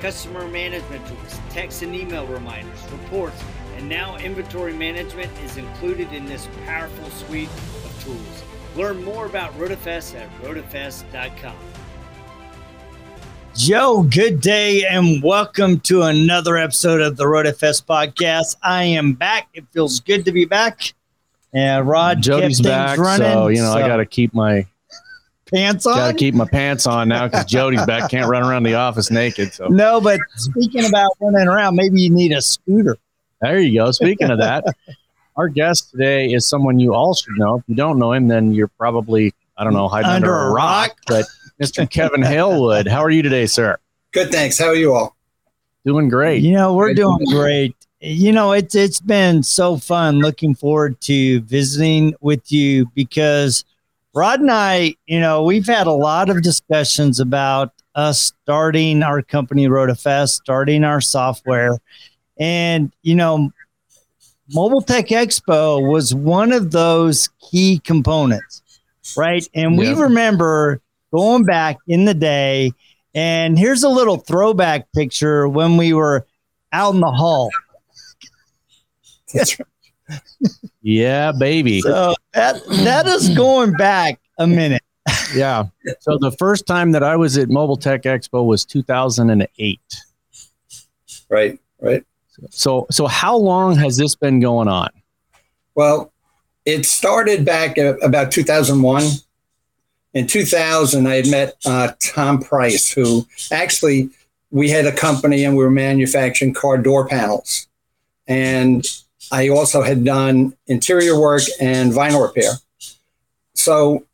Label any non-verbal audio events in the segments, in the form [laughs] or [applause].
customer management tools, text and email reminders, reports, and now inventory management is included in this powerful suite of tools. Learn more about RoadFS at roadfs.com. Joe, good day and welcome to another episode of the RoadFS podcast. I am back. It feels good to be back. And Rod, Jody's back, running, so you know so I got to keep my pants on. Got to keep my pants on now because Jody's back. Can't run around the office naked. So no, but speaking about running around, maybe you need a scooter. There you go. Speaking of that, [laughs] our guest today is someone you all should know. If you don't know him, then you're probably I don't know hiding under, under a rock. rock. But Mr. Kevin Halewood. How are you today, sir? Good, thanks. How are you all? Doing great. You know, we're doing great. You know, it's it's been so fun. Looking forward to visiting with you because Rod and I, you know, we've had a lot of discussions about us starting our company RoadFS, starting our software. And, you know, Mobile Tech Expo was one of those key components, right? And we remember going back in the day. And here's a little throwback picture when we were out in the hall. Yeah, baby. So that that is going back a minute. yeah. So the first time that I was at Mobile Tech Expo was 2008. Right, right. So so how long has this been going on? Well, it started back about 2001 in 2000, I had met uh, Tom Price, who actually we had a company and we were manufacturing car door panels. And I also had done interior work and vinyl repair. So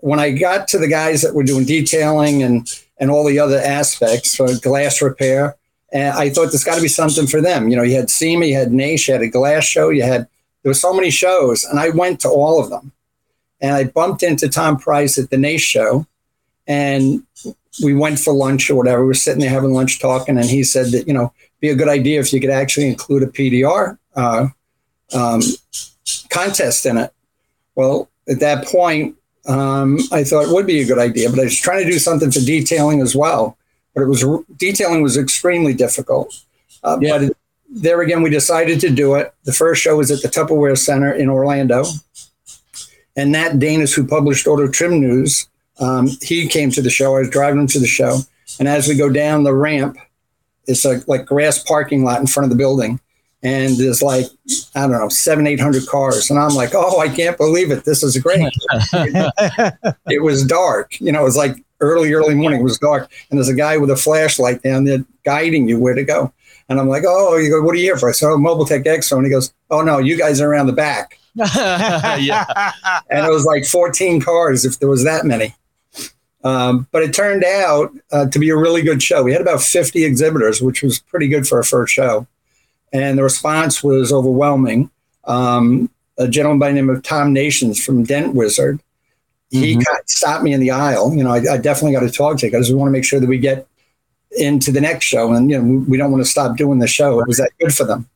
when I got to the guys that were doing detailing and, and all the other aspects for glass repair, and I thought there's got to be something for them. You know, you had SEMA, you had NACE, you had a glass show, you had, there were so many shows, and I went to all of them and I bumped into Tom Price at the NACE show, and we went for lunch or whatever. We were sitting there having lunch talking, and he said that you know be a good idea if you could actually include a PDR uh, um, contest in it. Well, at that point, um, I thought it would be a good idea, but I was trying to do something for detailing as well. But it was detailing was extremely difficult. Uh, yeah. But it, there again, we decided to do it. The first show was at the Tupperware Center in Orlando. And Nat Danis, who published Auto Trim News, um, he came to the show. I was driving him to the show. And as we go down the ramp, it's a like grass parking lot in front of the building. And there's like, I don't know, seven, 800 cars. And I'm like, oh, I can't believe it. This is great. [laughs] it was dark. You know, it was like early, early morning. It was dark. And there's a guy with a flashlight down there guiding you where to go. And I'm like, oh, you go, what are you here for? I said, oh, Mobile Tech Expo. And he goes, oh, no, you guys are around the back. [laughs] yeah. and it was like 14 cars if there was that many. Um, but it turned out uh, to be a really good show. We had about 50 exhibitors, which was pretty good for a first show. And the response was overwhelming. Um, a gentleman by the name of Tom Nations from Dent Wizard, he mm-hmm. stopped me in the aisle. You know, I, I definitely got to talk to you because we want to make sure that we get into the next show. And, you know, we, we don't want to stop doing the show. It was that good for them.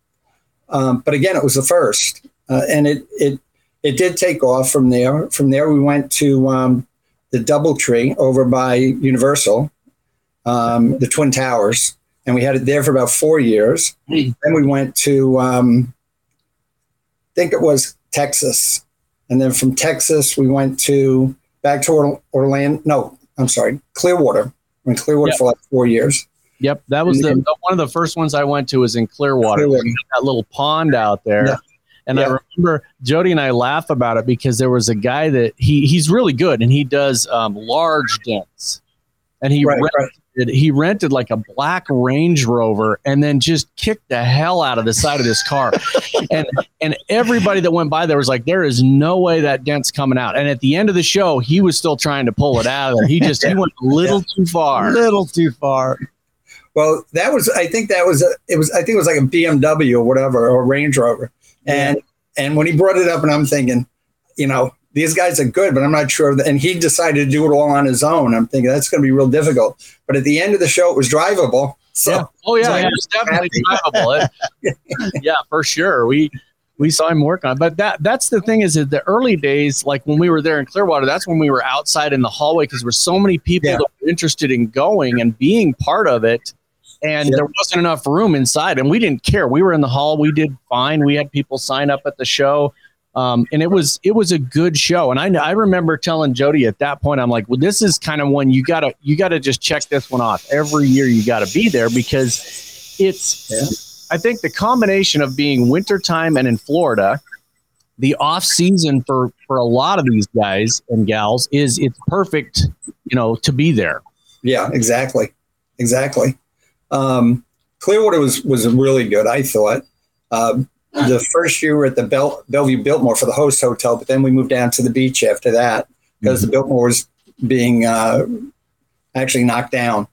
Um, but again, it was the first uh, and it it it did take off from there. From there, we went to um, the DoubleTree over by Universal, um, the Twin Towers, and we had it there for about four years. Mm. Then we went to, um, I think it was Texas, and then from Texas we went to back to Orlando. No, I'm sorry, Clearwater. We in Clearwater yep. for like four years. Yep, that was the, the, one of the first ones I went to was in Clearwater. Clearwater. That little pond out there. Yeah. And yeah. I remember Jody and I laugh about it because there was a guy that he he's really good and he does um, large dents, and he right, rented right. He rented like a black Range Rover and then just kicked the hell out of the side of this car, [laughs] and and everybody that went by there was like, there is no way that dent's coming out. And at the end of the show, he was still trying to pull it out of there. He just he went a little yeah. too far, A little too far. Well, that was I think that was a, it was I think it was like a BMW or whatever or Range Rover, and yeah. and when he brought it up, and I'm thinking, you know, these guys are good, but I'm not sure. And he decided to do it all on his own. I'm thinking that's going to be real difficult. But at the end of the show, it was drivable. So, yeah. Oh yeah, so it was definitely drivable. [laughs] yeah, for sure. We we saw him work on it. But that that's the thing is that the early days, like when we were there in Clearwater, that's when we were outside in the hallway because there were so many people yeah. that were interested in going and being part of it. And yeah. there wasn't enough room inside, and we didn't care. We were in the hall. We did fine. We had people sign up at the show. Um, and it was it was a good show. And I I remember telling Jody at that point, I'm like, well, this is kind of one you gotta you gotta just check this one off. Every year you gotta be there because it's yeah. I think the combination of being wintertime and in Florida, the off season for for a lot of these guys and gals is it's perfect, you know, to be there. Yeah, exactly, exactly. Um, Clearwater was was really good. I thought. Um, the first year we were at the Bel- Belleview Biltmore for the host hotel, but then we moved down to the beach after that because mm-hmm. the Biltmore was being uh, actually knocked down,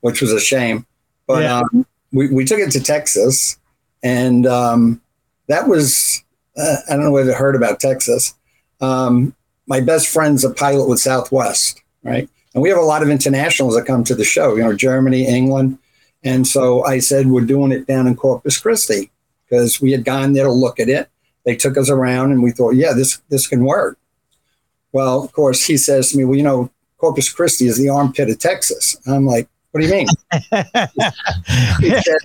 which was a shame. But yeah. um, we, we took it to Texas, and um, that was, uh, I don't know whether you heard about Texas. Um, my best friend's a pilot with Southwest, right? And we have a lot of internationals that come to the show, you know, Germany, England. And so I said, we're doing it down in Corpus Christi because we had gone there to look at it. They took us around and we thought, yeah, this this can work. Well, of course, he says to me, well, you know, Corpus Christi is the armpit of Texas. And I'm like, what do you mean? [laughs] he said,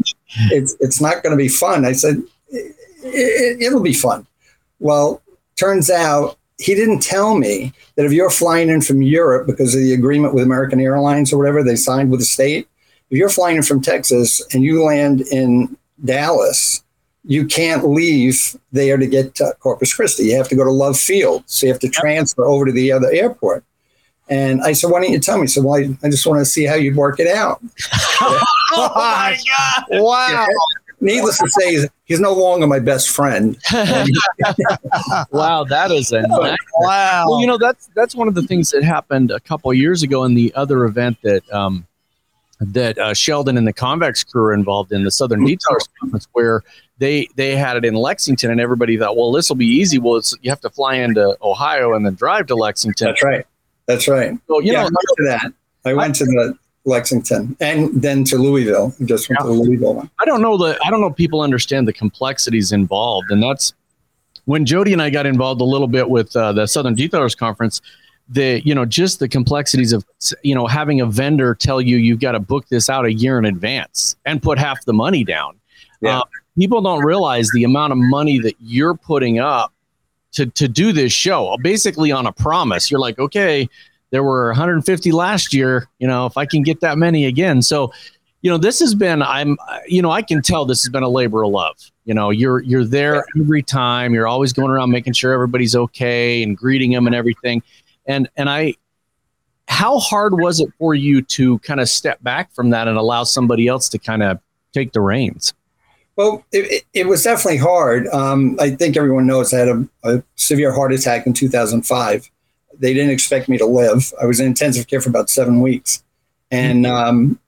it's, it's not going to be fun. I said, it, it, it'll be fun. Well, turns out he didn't tell me that if you're flying in from Europe because of the agreement with American Airlines or whatever they signed with the state, if you're flying in from Texas and you land in Dallas, you can't leave there to get to Corpus Christi. You have to go to Love Field. So you have to transfer over to the other airport. And I said, why don't you tell me? He said, well, I, I just want to see how you'd work it out. [laughs] oh my [laughs] God. Wow. Needless to say, he's, he's no longer my best friend. [laughs] wow, that is a nice, wow. Well, you know, that's that's one of the things that happened a couple years ago in the other event that um, that uh, Sheldon and the Convex crew are involved in the Southern Detailers Conference, where they they had it in Lexington, and everybody thought, well, this will be easy. Well, you have to fly into Ohio and then drive to Lexington. That's right. That's right. So you yeah, know, I went to that. I went I, to the Lexington and then to Louisville. Just went to Louisville one. I don't know that I don't know if people understand the complexities involved, and that's when Jody and I got involved a little bit with uh, the Southern Detailers Conference. The you know just the complexities of you know having a vendor tell you you've got to book this out a year in advance and put half the money down. Yeah. Um, people don't realize the amount of money that you're putting up to to do this show basically on a promise. You're like okay there were 150 last year you know if i can get that many again. So you know this has been i'm you know i can tell this has been a labor of love. You know you're you're there every time. You're always going around making sure everybody's okay and greeting them and everything. And and i how hard was it for you to kind of step back from that and allow somebody else to kind of take the reins well, it, it was definitely hard. Um, I think everyone knows I had a, a, severe heart attack in 2005. They didn't expect me to live. I was in intensive care for about seven weeks. And mm-hmm. um,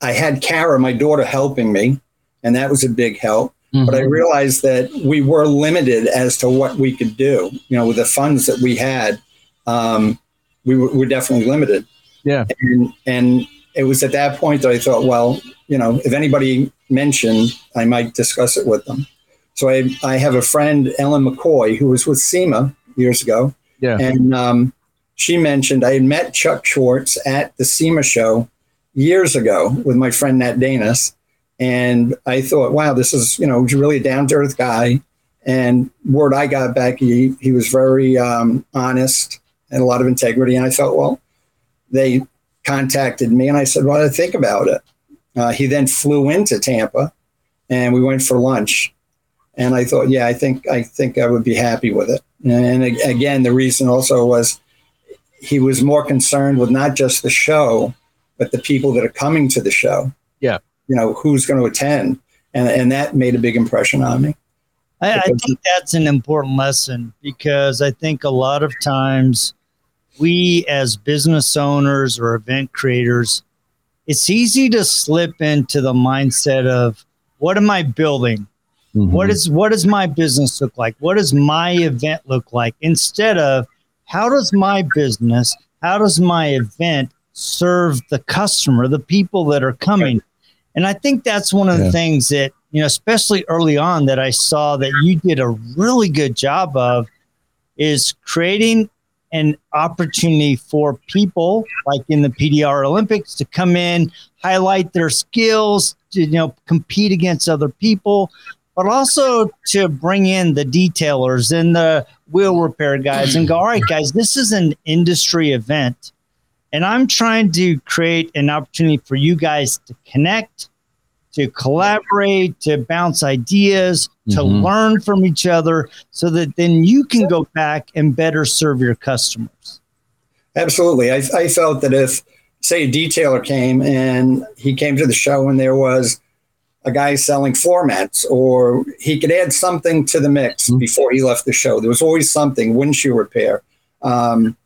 I had Kara, my daughter, helping me, and that was a big help. Mm-hmm. But I realized that we were limited as to what we could do. You know, with the funds that we had, um, we were, were definitely limited. Yeah. And, and it was at that point that I thought, well, you know, if anybody mentioned, I might discuss it with them. So I, I have a friend, Ellen McCoy, who was with SEMA years ago. Yeah. And um, she mentioned I had met Chuck Schwartz at the SEMA show years ago with my friend Nat Danis. And I thought, wow, this is, you know, he's really a down to earth guy. And word I got back, he, he was very um, honest and a lot of integrity. And I thought, well, they contacted me and I said, well, I think about it. Uh, he then flew into Tampa, and we went for lunch. And I thought, yeah, I think I think I would be happy with it. And again, the reason also was he was more concerned with not just the show, but the people that are coming to the show. Yeah, you know who's going to attend, and and that made a big impression on me. I, I think that's an important lesson because I think a lot of times we as business owners or event creators it's easy to slip into the mindset of what am I building? Mm-hmm. What is what does my business look like? What does my event look like? Instead of how does my business, how does my event serve the customer, the people that are coming? And I think that's one of the things that, you know, especially early on that I saw that you did a really good job of is creating an opportunity for people like in the PDR Olympics to come in, highlight their skills, to, you know, compete against other people, but also to bring in the detailers and the wheel repair guys and go, all right, guys, this is an industry event. And I'm trying to create an opportunity for you guys to connect, to collaborate, to bounce ideas, to mm-hmm. learn from each other so that then you can go back and better serve your customers. Absolutely. I, I felt that if, say, a detailer came and he came to the show and there was a guy selling floor mats, or he could add something to the mix mm-hmm. before he left the show. There was always something, windshield repair, um,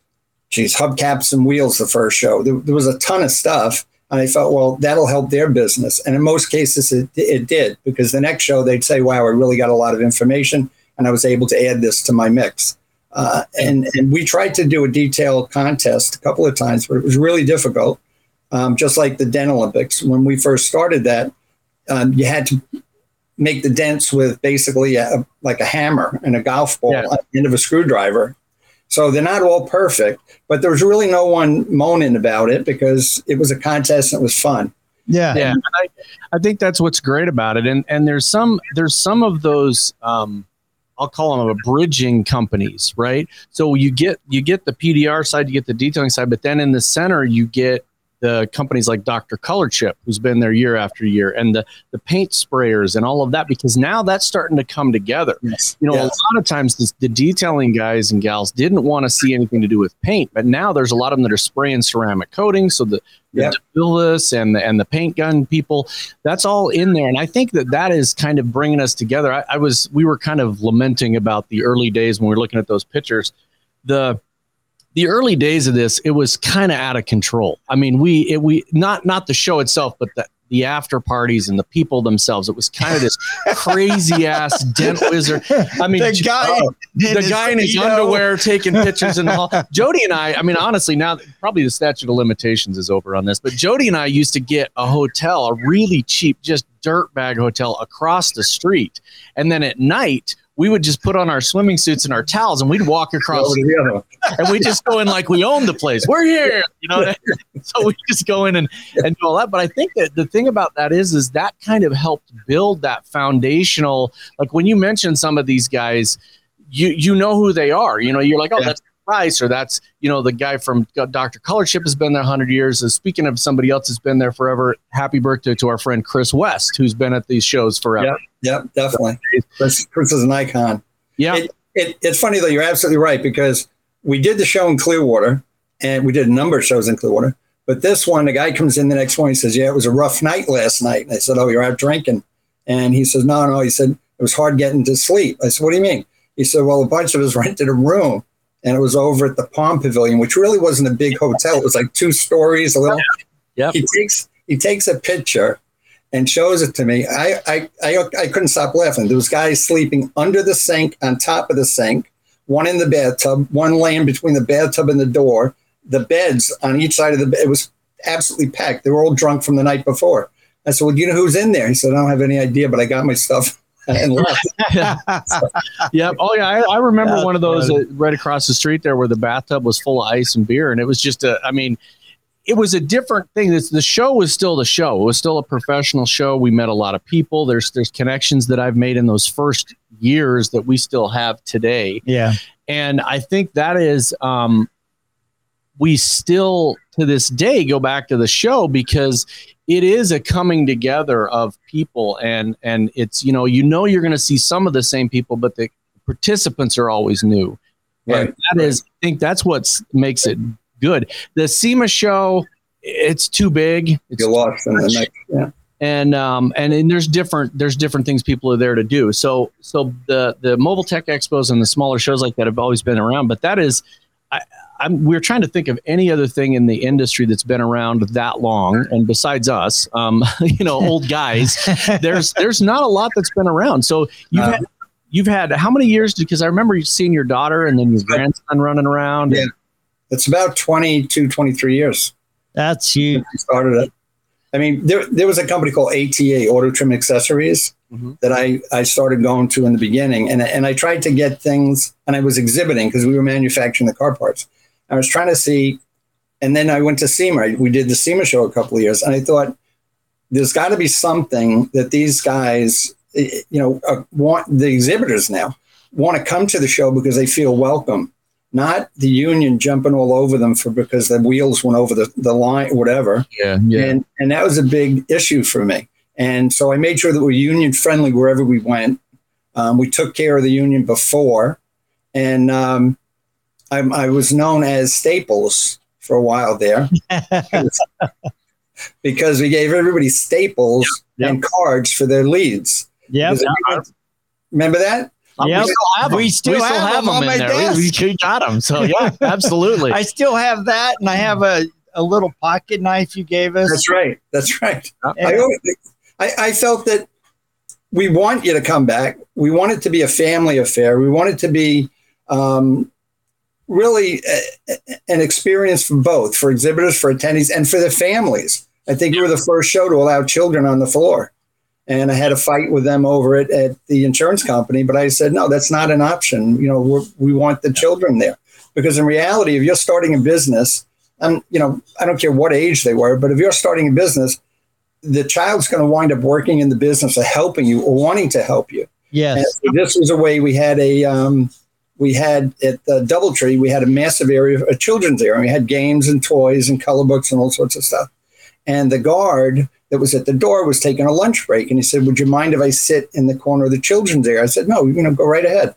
geez, hubcaps and wheels the first show. There, there was a ton of stuff and I felt, well, that'll help their business. And in most cases, it, it did because the next show they'd say, wow, I really got a lot of information and I was able to add this to my mix. Uh, and, and we tried to do a detailed contest a couple of times, but it was really difficult. Um, just like the Dent Olympics, when we first started that, um, you had to make the dents with basically a, like a hammer and a golf ball yeah. at the end of a screwdriver so they're not all perfect, but there was really no one moaning about it because it was a contest and it was fun. Yeah, yeah. I, I think that's what's great about it, and and there's some there's some of those um, I'll call them bridging companies, right? So you get you get the PDR side, you get the detailing side, but then in the center you get the companies like Dr. Color Chip, who's been there year after year, and the the paint sprayers and all of that, because now that's starting to come together. Yes. You know, yes. a lot of times the, the, detailing guys and gals didn't want to see anything to do with paint, but now there's a lot of them that are spraying ceramic coating. So the yep. the and the and the paint gun people, that's all in there, and I think that that is kind of bringing us together. I, I was we were kind of lamenting about the early days when we were looking at those pictures. The the early days of this, it was kind of out of control. I mean, we it, we not not the show itself, but the the after parties and the people themselves. It was kind of this [laughs] crazy ass dent wizard. I mean, the guy, oh, the guy in his underwear [laughs] taking pictures and all. Jody and I, I mean, honestly, now probably the statute of limitations is over on this, but Jody and I used to get a hotel, a really cheap, just dirt bag hotel across the street, and then at night we would just put on our swimming suits and our towels and we'd walk across [laughs] and we just go in like we own the place. We're here, you know. [laughs] so we just go in and, and do all that. But I think that the thing about that is is that kind of helped build that foundational like when you mention some of these guys, you you know who they are. You know, you're like, oh, yeah. that's Price, or that's you know the guy from Dr. Color Chip has been there 100 years. Uh, speaking of somebody else has been there forever, happy birthday to our friend Chris West, who's been at these shows forever. Yep, yep definitely. Chris, Chris is an icon. Yeah, it, it, it's funny though. You're absolutely right because we did the show in Clearwater, and we did a number of shows in Clearwater. But this one, the guy comes in the next morning. He says, "Yeah, it was a rough night last night." And I said, "Oh, you're out drinking?" And he says, "No, no." He said it was hard getting to sleep. I said, "What do you mean?" He said, "Well, a bunch of us [laughs] rented a room." And it was over at the Palm Pavilion, which really wasn't a big hotel. It was like two stories, a little. Yeah. He takes he takes a picture and shows it to me. I, I I I couldn't stop laughing. There was guys sleeping under the sink, on top of the sink, one in the bathtub, one laying between the bathtub and the door. The beds on each side of the bed. It was absolutely packed. They were all drunk from the night before. I said, "Well, do you know who's in there?" He said, "I don't have any idea, but I got my stuff." [laughs] and left. [laughs] yep. Oh yeah, I, I remember That's one of those uh, right across the street there where the bathtub was full of ice and beer, and it was just a. I mean, it was a different thing. It's, the show was still the show. It was still a professional show. We met a lot of people. There's there's connections that I've made in those first years that we still have today. Yeah. And I think that is um, we still to this day go back to the show because it is a coming together of people and and it's you know you know you're going to see some of the same people but the participants are always new. Right. and that is i think that's what makes it good. The sema show it's too big. It's you're lost in the next yeah. And um and, and there's different there's different things people are there to do. So so the the mobile tech expos and the smaller shows like that have always been around but that is I, I'm, we're trying to think of any other thing in the industry that's been around that long, and besides us, um, [laughs] you know, old guys, [laughs] there's there's not a lot that's been around. So you've uh, had you've had how many years? Because I remember you seeing your daughter and then your grandson running around. Yeah, it's about 22, 23 years. That's huge. Started it. I mean, there there was a company called ATA Auto Trim Accessories mm-hmm. that I I started going to in the beginning, and and I tried to get things, and I was exhibiting because we were manufacturing the car parts. I was trying to see, and then I went to SEMA. We did the SEMA show a couple of years, and I thought there's got to be something that these guys, you know, uh, want the exhibitors now want to come to the show because they feel welcome not the union jumping all over them for because the wheels went over the, the line, whatever. Yeah, yeah. And and that was a big issue for me. And so I made sure that we're union friendly wherever we went. Um, we took care of the union before, and um, I, I, was known as Staples for a while there [laughs] because we gave everybody staples yep. and cards for their leads. Yeah. Remember that? Yeah, we still have them. We still, we still have, have, them, them in there. We, we got them. So yeah, [laughs] absolutely. I still have that, and I have a, a little pocket knife you gave us. That's right. That's right. Yeah. I, I, I felt that we want you to come back. We want it to be a family affair. We want it to be um, really a, an experience for both, for exhibitors, for attendees, and for the families. I think we were the first show to allow children on the floor and I had a fight with them over it at the insurance company. But I said, no, that's not an option. You know, we want the children there because in reality, if you're starting a business, and you know, I don't care what age they were, but if you're starting a business, the child's going to wind up working in the business of helping you or wanting to help you. Yes. So this was a way we had a. Um, we had at the DoubleTree, we had a massive area, a children's area. We had games and toys and color books and all sorts of stuff. And the guard that was at the door was taking a lunch break. And he said, Would you mind if I sit in the corner of the children's area? I said, No, you know, go right ahead.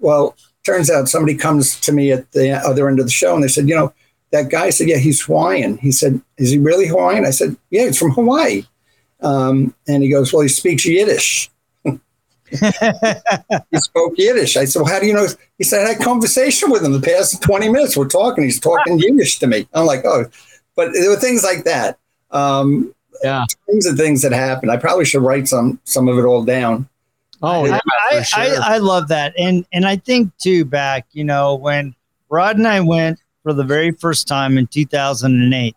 Well, turns out somebody comes to me at the other end of the show and they said, You know, that guy said, Yeah, he's Hawaiian. He said, Is he really Hawaiian? I said, Yeah, he's from Hawaii. Um, and he goes, Well, he speaks Yiddish. [laughs] he spoke Yiddish. I said, Well, how do you know? He said, I had a conversation with him the past 20 minutes. We're talking. He's talking Yiddish to me. I'm like, Oh, but there were things like that. Um, yeah, things and things that happened. I probably should write some some of it all down. Oh, yeah, I, sure. I, I, love that, and and I think too back, you know, when Rod and I went for the very first time in 2008,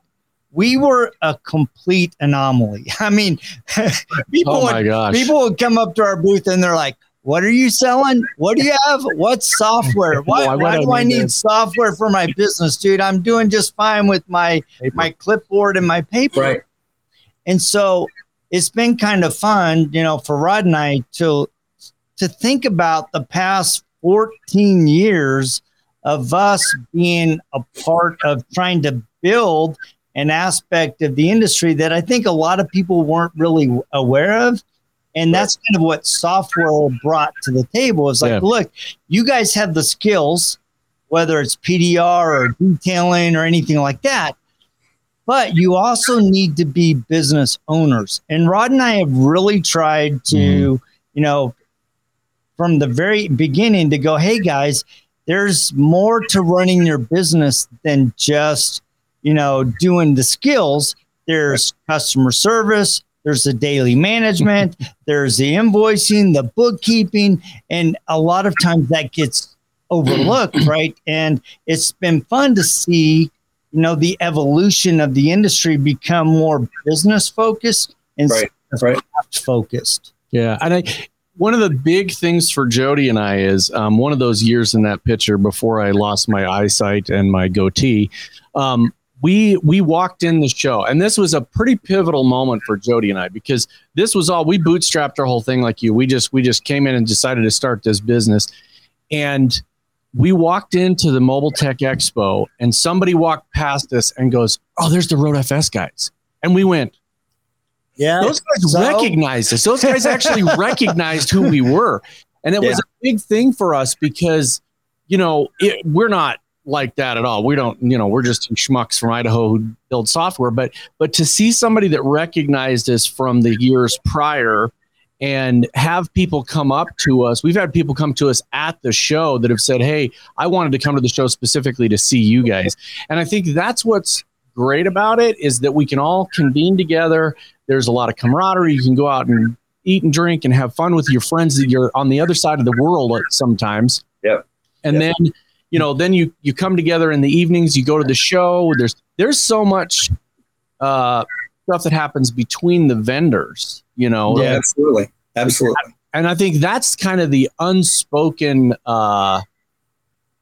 we were a complete anomaly. [laughs] I mean, [laughs] people oh would, gosh. people would come up to our booth and they're like, "What are you selling? What do you have? What software? [laughs] Why, why do I need this? software for my business, dude? I'm doing just fine with my paper. my clipboard and my paper." Right. And so it's been kind of fun, you know, for Rod and I to to think about the past 14 years of us being a part of trying to build an aspect of the industry that I think a lot of people weren't really aware of. And that's kind of what software brought to the table. Is like, yeah. look, you guys have the skills, whether it's PDR or detailing or anything like that but you also need to be business owners. And Rod and I have really tried to, mm-hmm. you know, from the very beginning to go, hey guys, there's more to running your business than just, you know, doing the skills. There's customer service, there's the daily management, [laughs] there's the invoicing, the bookkeeping, and a lot of times that gets overlooked, [clears throat] right? And it's been fun to see you know the evolution of the industry become more business focused and right. right. focused. Yeah, and I one of the big things for Jody and I is um, one of those years in that picture before I lost my eyesight and my goatee. Um, we we walked in the show, and this was a pretty pivotal moment for Jody and I because this was all we bootstrapped our whole thing like you. We just we just came in and decided to start this business, and we walked into the Mobile Tech Expo and somebody walked past us and goes, Oh, there's the RoadFS guys. And we went, Yeah. Those guys so? recognized us. Those guys actually [laughs] recognized who we were. And it yeah. was a big thing for us because, you know, it, we're not like that at all. We don't, you know, we're just schmucks from Idaho who build software. But but to see somebody that recognized us from the years prior and have people come up to us. We've had people come to us at the show that have said, Hey, I wanted to come to the show specifically to see you guys. And I think that's what's great about it is that we can all convene together. There's a lot of camaraderie. You can go out and eat and drink and have fun with your friends that you're on the other side of the world sometimes. Yep. And yep. then, you know, then you you come together in the evenings, you go to the show. There's there's so much uh stuff that happens between the vendors, you know. Yeah, absolutely. Absolutely. And I think that's kind of the unspoken uh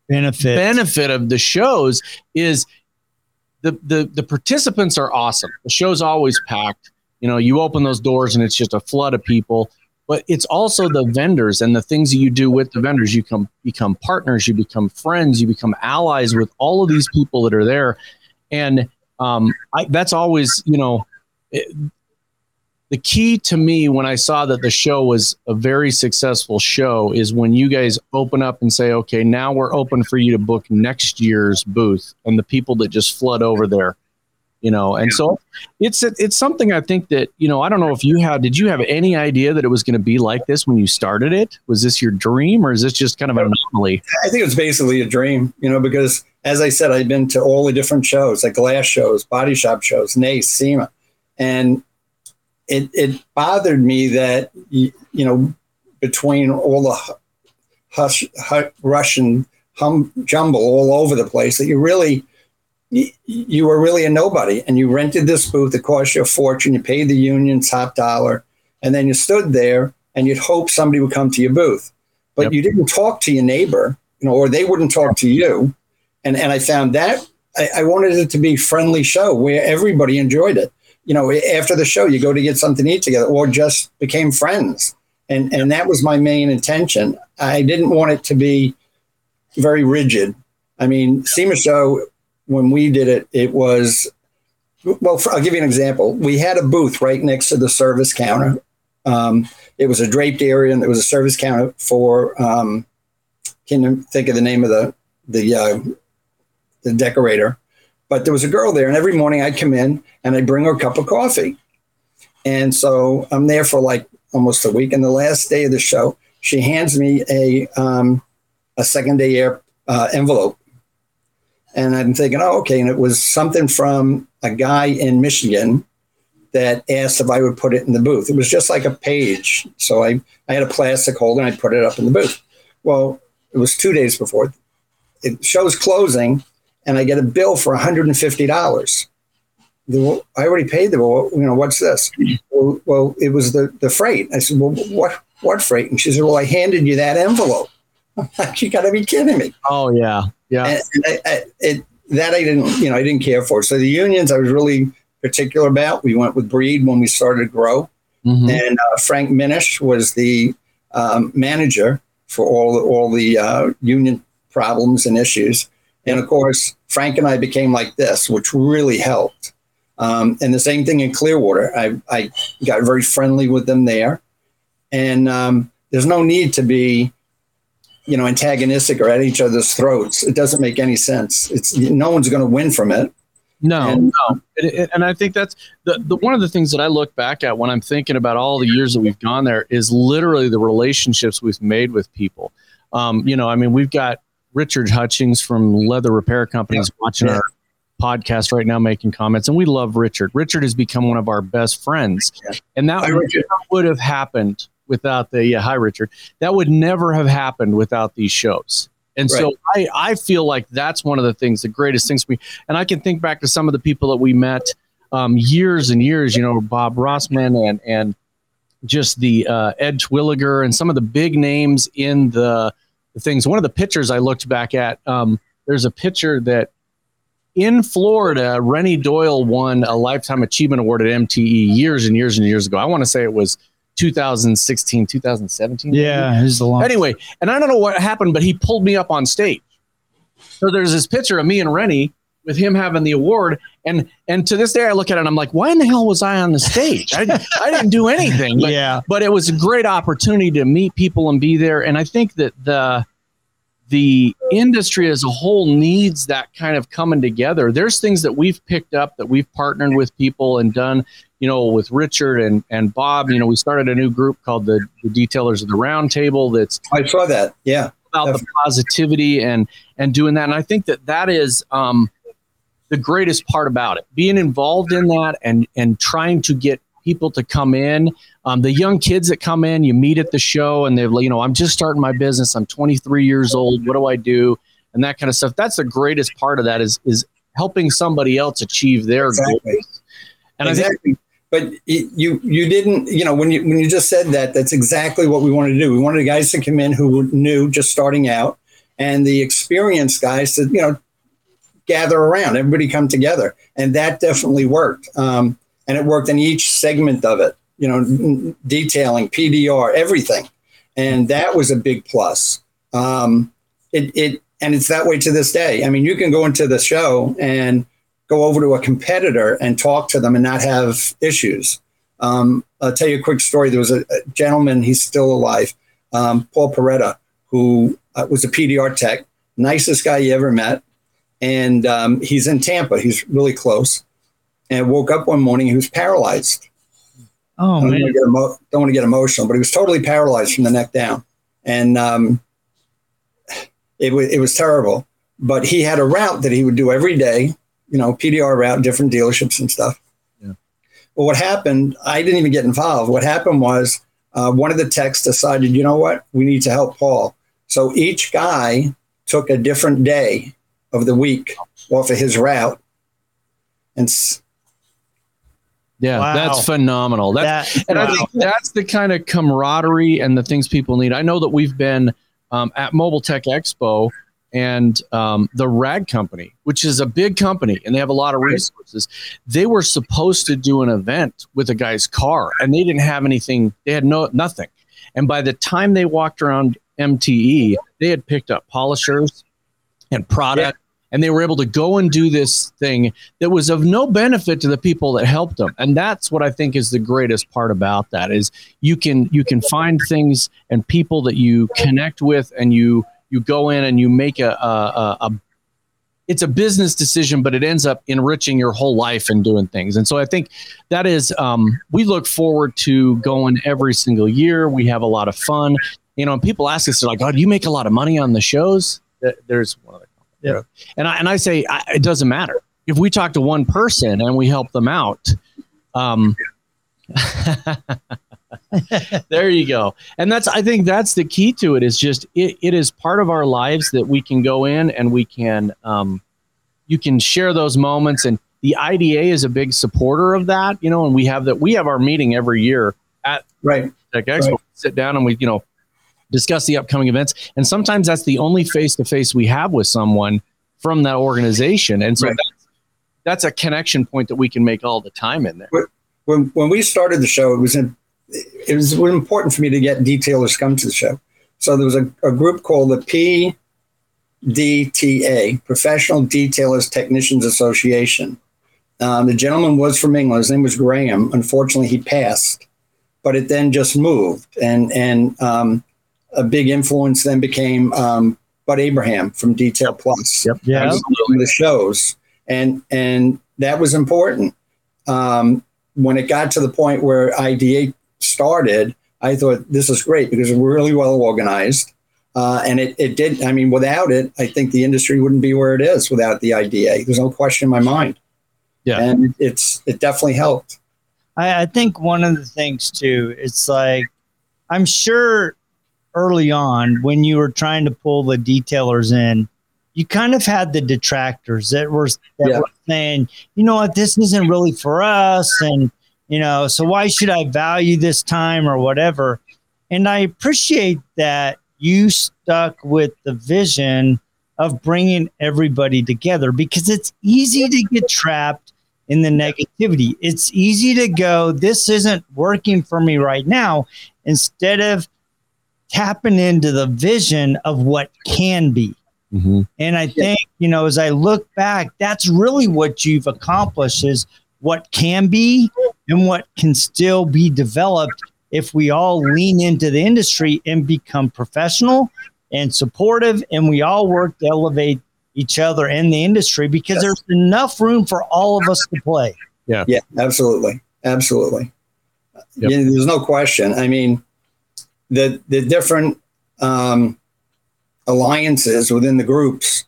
benefit benefit of the shows is the the the participants are awesome. The show's always packed. You know, you open those doors and it's just a flood of people. But it's also the vendors and the things that you do with the vendors. You come become partners, you become friends, you become allies with all of these people that are there, and um, I, that's always you know. It, the key to me when I saw that the show was a very successful show is when you guys open up and say, okay, now we're open for you to book next year's booth and the people that just flood over there, you know. And so it's it's something I think that you know I don't know if you had did you have any idea that it was going to be like this when you started it? Was this your dream or is this just kind of an anomaly? I think it was basically a dream, you know, because as I said, I've been to all the different shows, like glass shows, body shop shows, NACE, SEMA, and it, it bothered me that you, know between all the hush, hush, Russian hum, jumble all over the place that you really you, you were really a nobody and you rented this booth that cost you a fortune you paid the union top dollar and then you stood there and you'd hope somebody would come to your booth but yep. you didn't talk to your neighbor you know or they wouldn't talk to you and and i found that I, I wanted it to be friendly show where everybody enjoyed it you know, after the show, you go to get something to eat together or just became friends. And, and that was my main intention. I didn't want it to be very rigid. I mean, SEMA Show, when we did it, it was, well, I'll give you an example. We had a booth right next to the service counter. Um, it was a draped area and there was a service counter for, um, can you think of the name of the, the, uh, the decorator? But there was a girl there, and every morning I'd come in and I'd bring her a cup of coffee. And so I'm there for like almost a week. And the last day of the show, she hands me a um, a second day air uh, envelope. And I'm thinking, oh, okay. And it was something from a guy in Michigan that asked if I would put it in the booth. It was just like a page. So I, I had a plastic holder and I put it up in the booth. Well, it was two days before. It shows closing and I get a bill for $150. I already paid the bill. You know, what's this? Well, well, it was the, the freight. I said, well, what, what freight? And she said, well, I handed you that envelope. [laughs] you got to be kidding me. Oh yeah. Yeah. And, and I, I, it, that I didn't, you know, I didn't care for. So the unions I was really particular about. We went with Breed when we started to grow. Mm-hmm. And uh, Frank Minish was the um, manager for all the, all the uh, union problems and issues. And of course, Frank and I became like this, which really helped. Um, and the same thing in Clearwater. I, I got very friendly with them there. And um, there's no need to be, you know, antagonistic or at each other's throats. It doesn't make any sense. It's no one's going to win from it. No, and, no, it, it, and I think that's the, the one of the things that I look back at when I'm thinking about all the years that we've gone there is literally the relationships we've made with people. Um, you know, I mean, we've got Richard Hutchings from Leather Repair Companies yeah. watching yeah. our podcast right now making comments and we love Richard. Richard has become one of our best friends. Yeah. And that would have happened without the yeah, hi Richard. That would never have happened without these shows. And right. so I, I feel like that's one of the things, the greatest things we and I can think back to some of the people that we met um, years and years, you know, Bob Rossman and and just the uh, Ed Twilliger and some of the big names in the the things. One of the pictures I looked back at, um, there's a picture that in Florida, Renny Doyle won a Lifetime Achievement Award at MTE years and years and years ago. I want to say it was 2016, 2017. Yeah, he's the long. Anyway, and I don't know what happened, but he pulled me up on stage. So there's this picture of me and Renny with him having the award. And and to this day, I look at it and I'm like, why in the hell was I on the stage? I, I didn't do anything. [laughs] But, yeah. But it was a great opportunity to meet people and be there. And I think that the the industry as a whole needs that kind of coming together. There's things that we've picked up that we've partnered with people and done, you know, with Richard and, and Bob. You know, we started a new group called the, the Detailers of the Roundtable. That's I saw that. Yeah, about Definitely. the positivity and and doing that. And I think that that is um, the greatest part about it. Being involved in that and and trying to get people to come in. Um, the young kids that come in, you meet at the show, and they're you know, I'm just starting my business. I'm 23 years old. What do I do? And that kind of stuff. That's the greatest part of that is is helping somebody else achieve their exactly. goals. And exactly. I think but you you didn't you know when you when you just said that that's exactly what we wanted to do we wanted guys to come in who were new just starting out and the experienced guys to you know gather around everybody come together and that definitely worked um, and it worked in each segment of it you know detailing pdr everything and that was a big plus um, it, it and it's that way to this day i mean you can go into the show and go over to a competitor and talk to them and not have issues. Um, I'll tell you a quick story. There was a, a gentleman, he's still alive, um, Paul Peretta, who uh, was a PDR tech, nicest guy you ever met. And um, he's in Tampa, he's really close. And woke up one morning, he was paralyzed. Oh, don't man. Want emo- don't want to get emotional, but he was totally paralyzed from the neck down. And um, it, w- it was terrible. But he had a route that he would do every day you know, PDR route, different dealerships and stuff. Yeah. Well, what happened, I didn't even get involved. What happened was uh, one of the techs decided, you know what, we need to help Paul. So each guy took a different day of the week off of his route. And yeah, wow. that's phenomenal. That's, that, and wow. I think that's the kind of camaraderie and the things people need. I know that we've been um, at Mobile Tech Expo and um, the Rag Company, which is a big company and they have a lot of resources. They were supposed to do an event with a guy's car, and they didn't have anything. They had no nothing. And by the time they walked around MTE, they had picked up polishers and product. And they were able to go and do this thing that was of no benefit to the people that helped them, and that's what I think is the greatest part about that is you can you can find things and people that you connect with, and you you go in and you make a, a, a, it's a business decision, but it ends up enriching your whole life and doing things. And so I think that is, um, we look forward to going every single year. We have a lot of fun. You know, people ask us, they're like, oh, do you make a lot of money on the shows? There's one of the, yeah. And I, and I say, I, it doesn't matter. If we talk to one person and we help them out, um, [laughs] there you go. And that's I think that's the key to it is just it, it is part of our lives that we can go in and we can um, you can share those moments and the IDA is a big supporter of that, you know, and we have that we have our meeting every year at right Tech Expo. Right. sit down and we, you know, discuss the upcoming events. And sometimes that's the only face to face we have with someone from that organization. And so right. that's, that's a connection point that we can make all the time in there. When, when we started the show, it was in it was important for me to get detailers come to the show. So there was a, a group called the PDTA, Professional Detailers Technicians Association. Um, the gentleman was from England. His name was Graham. Unfortunately, he passed, but it then just moved, and and um, a big influence then became um, Bud Abraham from Detail Plus. Yep. Yeah. The shows, and and that was important. Um, when it got to the point where IDA started, I thought this is great because we're really well organized. Uh, and it, it did, I mean, without it, I think the industry wouldn't be where it is without the IDA. There's no question in my mind. Yeah. And it's, it definitely helped. I, I think one of the things too, it's like, I'm sure early on when you were trying to pull the detailers in, you kind of had the detractors that were, that yeah. were saying, you know what, this isn't really for us. And, you know, so why should I value this time or whatever? And I appreciate that you stuck with the vision of bringing everybody together because it's easy to get trapped in the negativity. It's easy to go, this isn't working for me right now, instead of tapping into the vision of what can be. Mm-hmm. And I think, you know, as I look back, that's really what you've accomplished is what can be and what can still be developed if we all lean into the industry and become professional and supportive, and we all work to elevate each other in the industry because yes. there's enough room for all of us to play. Yeah. Yeah, absolutely. Absolutely. Yep. Yeah, there's no question. I mean, the the different um, alliances within the groups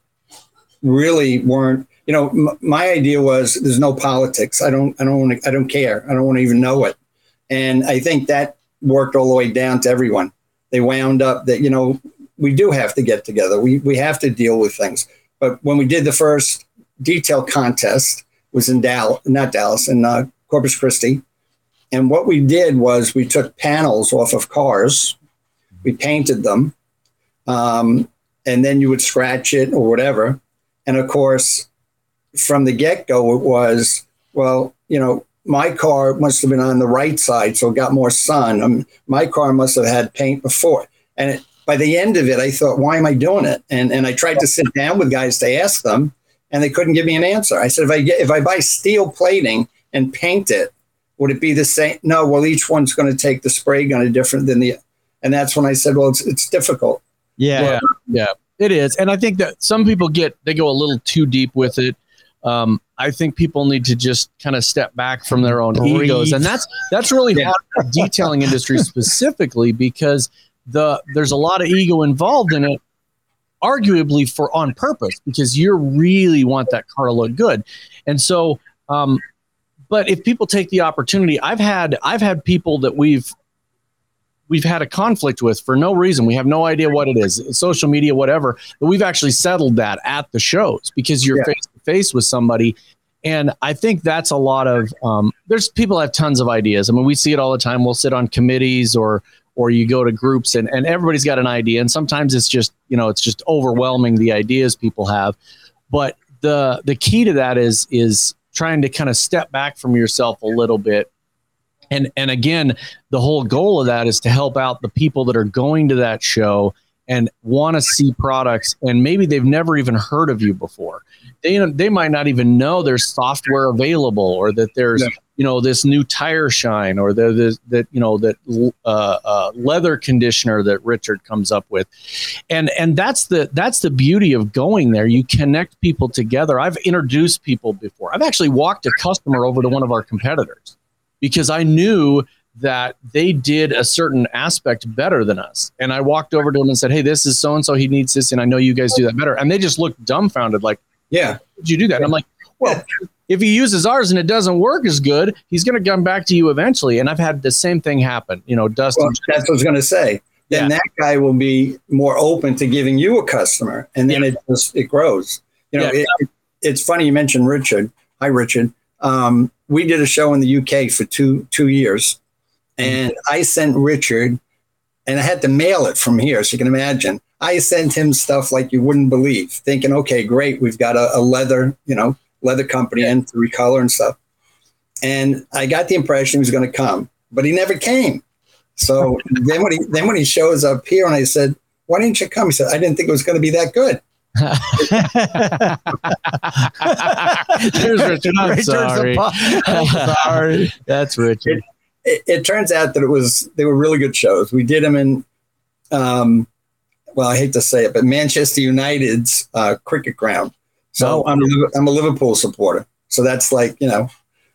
really weren't. You know, m- my idea was there's no politics. I don't. I don't. Wanna, I don't care. I don't want to even know it. And I think that worked all the way down to everyone. They wound up that you know we do have to get together. We we have to deal with things. But when we did the first detail contest, was in Dallas, not Dallas, in uh, Corpus Christi. And what we did was we took panels off of cars, we painted them, um, and then you would scratch it or whatever. And of course, from the get go, it was, well, you know, my car must have been on the right side, so it got more sun. Um, my car must have had paint before. And it, by the end of it, I thought, why am I doing it? And, and I tried to sit down with guys to ask them, and they couldn't give me an answer. I said, if I get, if I buy steel plating and paint it, would it be the same? No, well, each one's going to take the spray gun a different than the, and that's when I said, well, it's, it's difficult. Yeah. yeah. Yeah, it is. And I think that some people get, they go a little too deep with it. Um, I think people need to just kind of step back from their own Breathe. egos. And that's, that's really yeah. hard detailing industry specifically because the, there's a lot of ego involved in it arguably for on purpose because you really want that car to look good. And so, um, but if people take the opportunity, I've had I've had people that we've we've had a conflict with for no reason. We have no idea what it is, social media, whatever. But we've actually settled that at the shows because you're face to face with somebody. And I think that's a lot of um, there's people have tons of ideas. I mean, we see it all the time. We'll sit on committees or or you go to groups and, and everybody's got an idea. And sometimes it's just, you know, it's just overwhelming the ideas people have. But the the key to that is is trying to kind of step back from yourself a little bit. And and again the whole goal of that is to help out the people that are going to that show and want to see products and maybe they've never even heard of you before they they might not even know there's software available or that there's yeah. you know this new tire shine or the, that you know that uh, uh, leather conditioner that Richard comes up with, and and that's the that's the beauty of going there. You connect people together. I've introduced people before. I've actually walked a customer over to one of our competitors because I knew that they did a certain aspect better than us. And I walked over to him and said, Hey, this is so and so. He needs this. And I know you guys do that better. And they just looked dumbfounded, like, yeah. Did you do that? And I'm like, well, [laughs] if he uses ours and it doesn't work as good, he's going to come back to you eventually. And I've had the same thing happen. You know, Dustin. Well, that's what I was going to say. Then yeah. that guy will be more open to giving you a customer, and then yeah. it just it grows. You know, yeah. it, it, it's funny you mentioned Richard. Hi, Richard. Um, we did a show in the UK for two two years, and mm-hmm. I sent Richard, and I had to mail it from here, so you can imagine. I sent him stuff like you wouldn't believe, thinking, okay, great, we've got a, a leather, you know, leather company and to recolor and stuff. And I got the impression he was going to come, but he never came. So [laughs] then when he then when he shows up here and I said, "Why didn't you come?" He said, "I didn't think it was going to be that good." [laughs] [laughs] There's Richard. I'm Richard's sorry. I'm sorry. That's Richard. It, it, turns out that it was they were really good shows. We did them in um, well, I hate to say it, but Manchester United's uh, cricket ground. So oh. I'm, a, I'm a Liverpool supporter. So that's like, you know,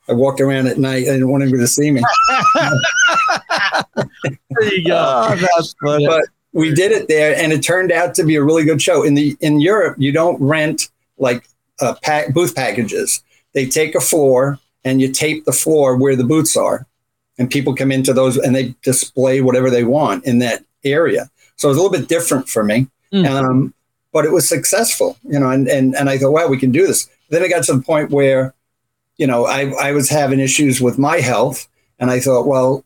I walked around at night. And I didn't want anybody to see me. [laughs] there you go. Oh, [laughs] that's funny. But we did it there, and it turned out to be a really good show. In the in Europe, you don't rent like uh, pack, booth packages. They take a floor and you tape the floor where the booths are, and people come into those and they display whatever they want in that area. So it was a little bit different for me. Mm. Um, but it was successful, you know, and, and, and I thought, wow, we can do this. Then it got to the point where, you know, I, I was having issues with my health. And I thought, well,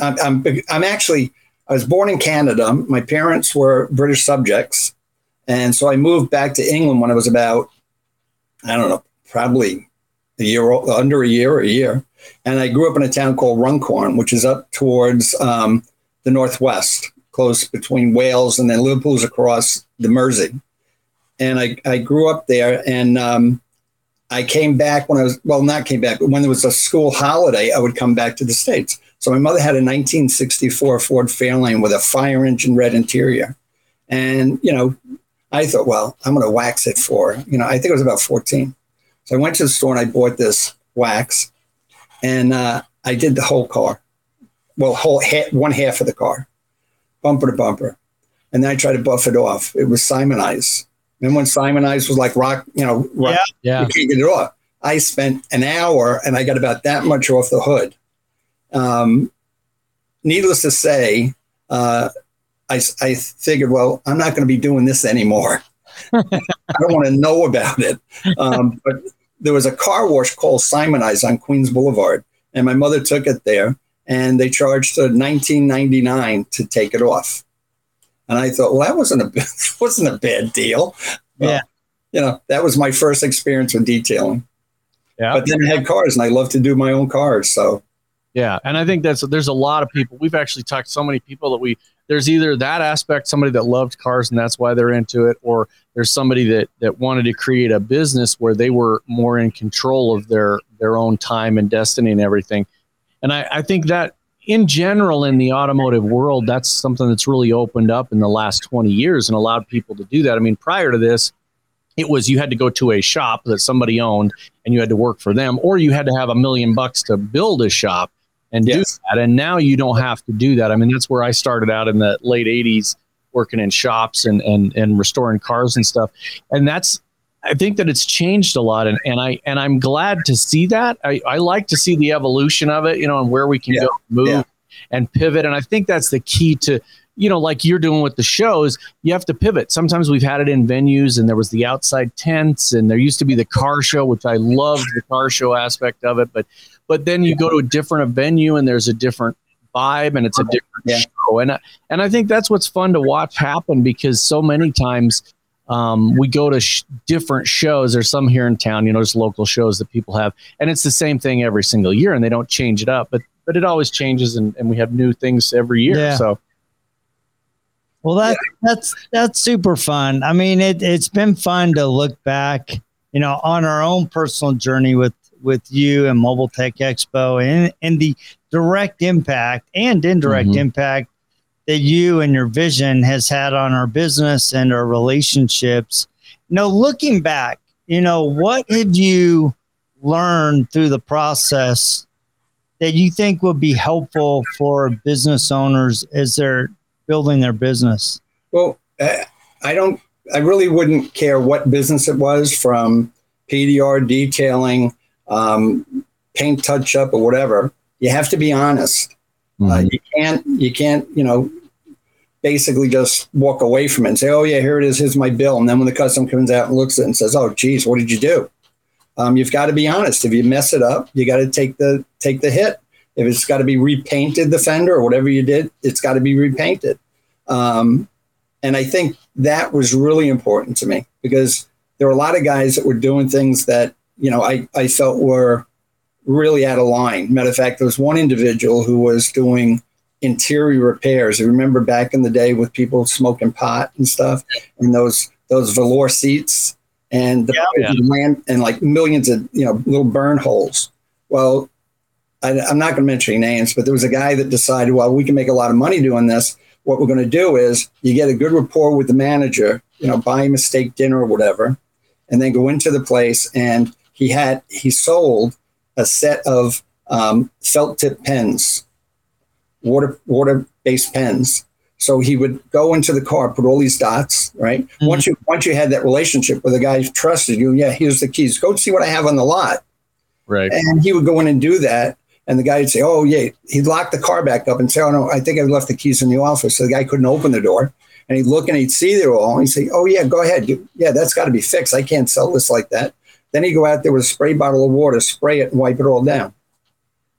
I'm, I'm, I'm actually, I was born in Canada. My parents were British subjects. And so I moved back to England when I was about, I don't know, probably a year, under a year or a year. And I grew up in a town called Runcorn, which is up towards um, the northwest close between Wales and then Liverpool's across the Mersey. And I, I grew up there and um, I came back when I was, well, not came back, but when there was a school holiday, I would come back to the States. So my mother had a 1964 Ford Fairlane with a fire engine red interior. And, you know, I thought, well, I'm going to wax it for, you know, I think it was about 14. So I went to the store and I bought this wax and uh, I did the whole car. Well, whole ha- one half of the car, bumper to bumper. And then I tried to buff it off. It was Simonized. And when Simonized was like rock, you know, rock, yeah, yeah. you can't get it off. I spent an hour and I got about that much off the hood. Um, needless to say, uh, I, I figured, well, I'm not going to be doing this anymore. [laughs] I don't want to know about it. Um, but there was a car wash called Simoniz on Queens Boulevard, and my mother took it there, and they charged her 19.99 to take it off. And I thought, well, that wasn't a [laughs] wasn't a bad deal. Yeah, you know, that was my first experience with detailing. Yeah. But then I had cars, and I love to do my own cars. So yeah, and I think that's there's a lot of people. We've actually talked to so many people that we there's either that aspect, somebody that loved cars and that's why they're into it, or there's somebody that that wanted to create a business where they were more in control of their their own time and destiny and everything. And I, I think that in general in the automotive world, that's something that's really opened up in the last 20 years and allowed people to do that. I mean, prior to this, it was you had to go to a shop that somebody owned and you had to work for them, or you had to have a million bucks to build a shop and yes. do that. And now you don't have to do that. I mean, that's where I started out in the late 80s working in shops and and and restoring cars and stuff. And that's I think that it's changed a lot and, and I and I'm glad to see that. I, I like to see the evolution of it, you know, and where we can yeah. go move yeah. and pivot. And I think that's the key to you know, like you're doing with the shows, you have to pivot. Sometimes we've had it in venues and there was the outside tents and there used to be the car show, which I loved the car show aspect of it. But but then you go to a different venue and there's a different vibe and it's a different yeah. show. And I, and I think that's what's fun to watch happen because so many times um, we go to sh- different shows. There's some here in town, you know, there's local shows that people have, and it's the same thing every single year, and they don't change it up. But but it always changes, and, and we have new things every year. Yeah. So well, that yeah. that's that's super fun. I mean, it it's been fun to look back, you know, on our own personal journey with with you and Mobile Tech Expo and and the direct impact and indirect mm-hmm. impact that you and your vision has had on our business and our relationships. Now, looking back, you know, what have you learned through the process that you think would be helpful for business owners as they're building their business? Well, I don't. I really wouldn't care what business it was, from PDR detailing, um, paint touch up, or whatever. You have to be honest. Uh, mm-hmm. Uh, you can't. You can't. You know, basically just walk away from it and say, "Oh yeah, here it is. Here's my bill." And then when the customer comes out and looks at it and says, "Oh geez, what did you do?" Um, you've got to be honest. If you mess it up, you got to take the take the hit. If it's got to be repainted, the fender or whatever you did, it's got to be repainted. Um, and I think that was really important to me because there were a lot of guys that were doing things that, you know, I, I felt were really out of line. Matter of fact, there was one individual who was doing interior repairs. I remember back in the day with people smoking pot and stuff and those those velour seats and the yeah, oh, yeah. land and like millions of you know little burn holes. Well, I, am not going to mention any names, but there was a guy that decided, well, we can make a lot of money doing this. What we're going to do is you get a good rapport with the manager, you know, buy him a steak dinner or whatever, and then go into the place. And he had he sold a set of um, felt tip pens, water water based pens. So he would go into the car, put all these dots, right? Mm-hmm. Once you once you had that relationship with a guy who trusted you, yeah, here's the keys. Go see what I have on the lot. Right. And he would go in and do that. And the guy would say, "Oh, yeah." He'd lock the car back up and say, "Oh no, I think I left the keys in the office." So the guy couldn't open the door. And he'd look and he'd see it all. And he'd say, "Oh yeah, go ahead. You, yeah, that's got to be fixed. I can't sell this like that." Then he'd go out there with a spray bottle of water, spray it, and wipe it all down.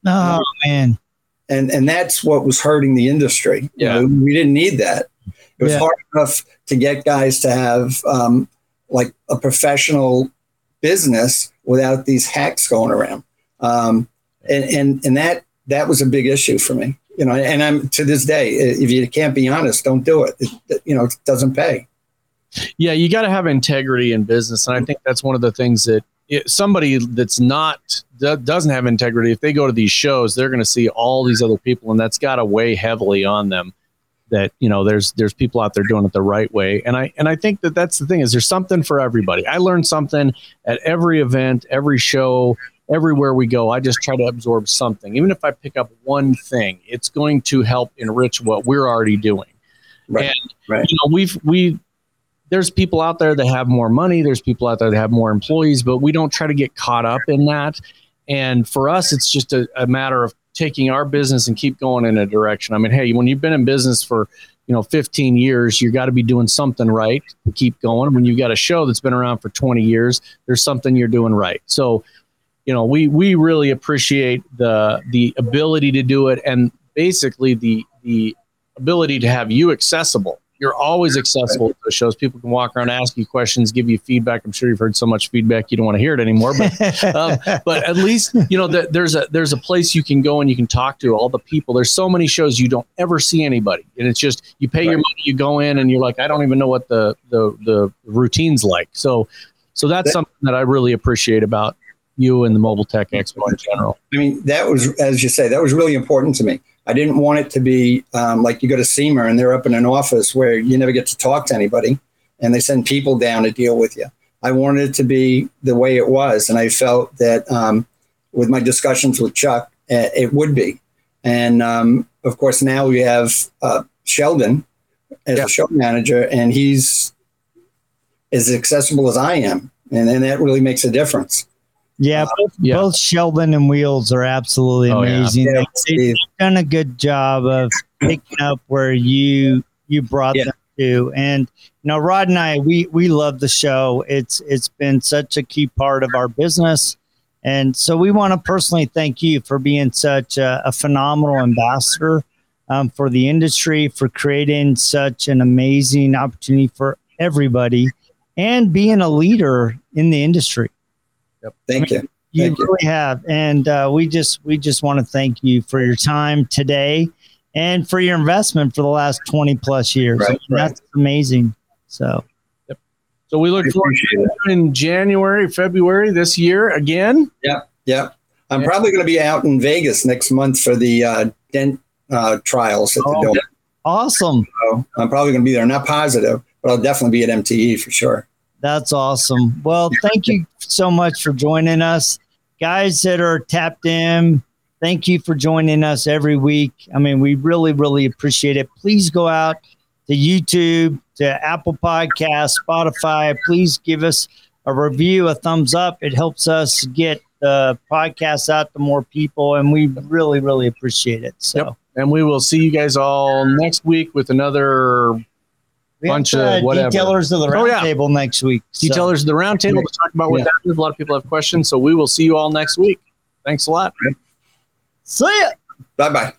Oh man! And and that's what was hurting the industry. Yeah, you know, we didn't need that. It was yeah. hard enough to get guys to have um, like a professional business without these hacks going around. Um, and and and that that was a big issue for me. You know, and I'm to this day, if you can't be honest, don't do it. it you know, it doesn't pay. Yeah, you got to have integrity in business, and I think that's one of the things that it, somebody that's not that doesn't have integrity, if they go to these shows, they're going to see all these other people, and that's got to weigh heavily on them. that you know there's there's people out there doing it the right way and i and i think that that's the thing is there's something for everybody i learn something at every event every show everywhere we go i just try to absorb something even if i pick up one thing it's going to help enrich what we're already doing Right. and Right. you know we've we there's people out there that have more money there's people out there that have more employees but we don't try to get caught up in that. And for us it's just a, a matter of taking our business and keep going in a direction. I mean hey when you've been in business for you know 15 years you got to be doing something right to keep going. When you've got a show that's been around for 20 years there's something you're doing right. So you know we we really appreciate the the ability to do it and basically the the ability to have you accessible you're always accessible to the shows. People can walk around ask you questions give you feedback. I'm sure you've heard so much feedback you don't want to hear it anymore but [laughs] um, but at least you know that there's a there's a place you can go and you can talk to all the people. There's so many shows you don't ever see anybody and it's just you pay your money you go in and you're like i don't even know what the the the routine's like. So so that's That- something that i really appreciate about you and the mobile tech expo in general. I mean, that was, as you say, that was really important to me. I didn't want it to be um, like you go to SEMA and they're up in an office where you never get to talk to anybody and they send people down to deal with you. I wanted it to be the way it was. And I felt that um, with my discussions with Chuck, uh, it would be. And um, of course, now we have uh, Sheldon as Yeah. a show manager, and he's as accessible as I am. And then that really makes a difference. Yeah, both, Yeah. both Sheldon and Wheels are absolutely Oh, yeah. amazing. Yeah, They- Steve. They've done a good job of picking up where you you brought Yeah. them to. And you know, Rod and I, we we love the show. It's it's been such a key part of our business. And so we want to personally thank you for being such a, a phenomenal ambassador um, for the industry, for creating such an amazing opportunity for everybody, and being a leader in the industry. Thank you. You Thank you. really have, and uh, we just we just want to thank you for your time today and for your investment for the last twenty plus years. Right, I mean, right. That's amazing. So so we look I forward appreciate it. to in january february this year again Yep, yep. I'm Yeah. probably going to be out in Vegas next month for the uh, dent uh, trials at the Oh, Dome. awesome! So I'm probably going to be there. Not positive, but I'll definitely be at MTE for sure. That's awesome. Well, thank you so much for joining us, guys that are tapped in. Thank you for joining us every week. I mean, we really, really appreciate it. Please go out to YouTube, to Apple Podcasts, Spotify. Please give us a review, a thumbs up. It helps us get the podcast out to more people, and we really, really appreciate it. So, Yep. and we will see you guys all next week with another we have, Bunch of uh, whatever. detailers of the Oh, yeah. roundtable next week. So, detailers of the roundtable to talk about what Yeah. that is. A lot of people have questions, so we will see you all next week. Thanks a lot. see ya. Bye bye.